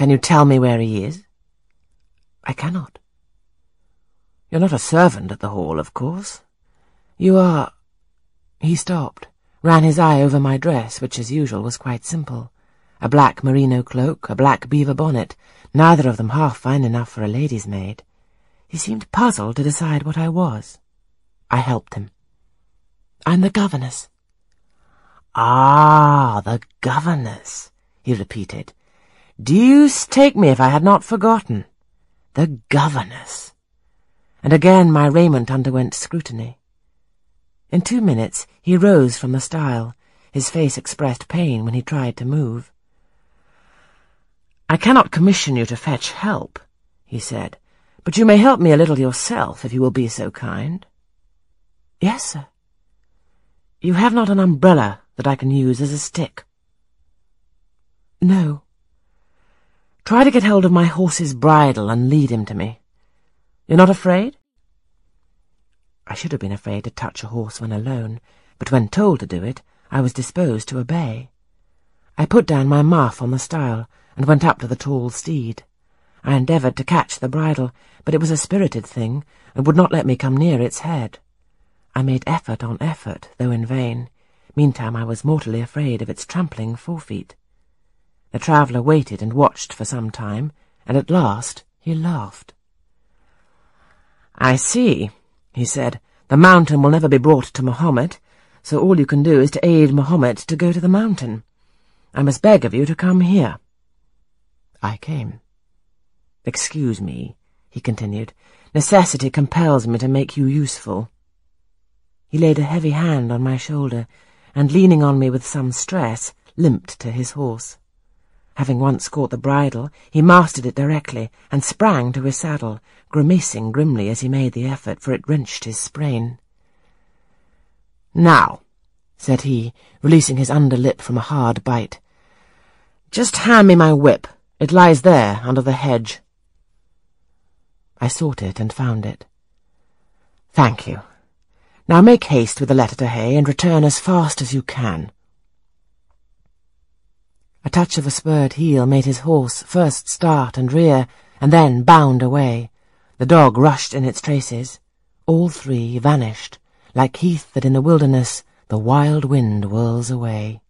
Can you tell me where he is? I cannot. You're not a servant at the hall, of course. You are... He stopped, ran his eye over my dress, which as usual was quite simple. A black merino cloak, a black beaver bonnet, neither of them half fine enough for a lady's maid. He seemed puzzled to decide what I was. I helped him. I'm the governess. Ah, the governess, he repeated. Deuce take me if I had not forgotten. The governess. And again my raiment underwent scrutiny. In two minutes he rose from the stile. His face expressed pain when he tried to move. I cannot commission you to fetch help, he said, but you may help me a little yourself, if you will be so kind. Yes, sir. You have not an umbrella that I can use as a stick. No. Try to get hold of my horse's bridle and lead him to me. You're not afraid? I should have been afraid to touch a horse when alone, but when told to do it, I was disposed to obey. I put down my muff on the stile and went up to the tall steed. I endeavoured to catch the bridle, but it was a spirited thing, and would not let me come near its head. I made effort on effort, though in vain. Meantime I was mortally afraid of its trampling forefeet. The traveller waited and watched for some time, and at last he laughed. I see, he said. The mountain will never be brought to Mahomet, so all you can do is to aid Mahomet to go to the mountain. I must beg of you to come here. I came. Excuse me, he continued. Necessity compels me to make you useful. He laid a heavy hand on my shoulder, and leaning on me with some stress, limped to his horse. Having once caught the bridle, he mastered it directly, and sprang to his saddle, grimacing grimly as he made the effort, for it wrenched his sprain. Now, said he, releasing his under lip from a hard bite, just hand me my whip. It lies there, under the hedge. I sought it and found it. Thank you. Now make haste with the letter to Hay and return as fast as you can. Touch of a spurred heel made his horse first start and rear, and then bound away. The dog rushed in its traces. All three vanished, like heath that in the wilderness the wild wind whirls away.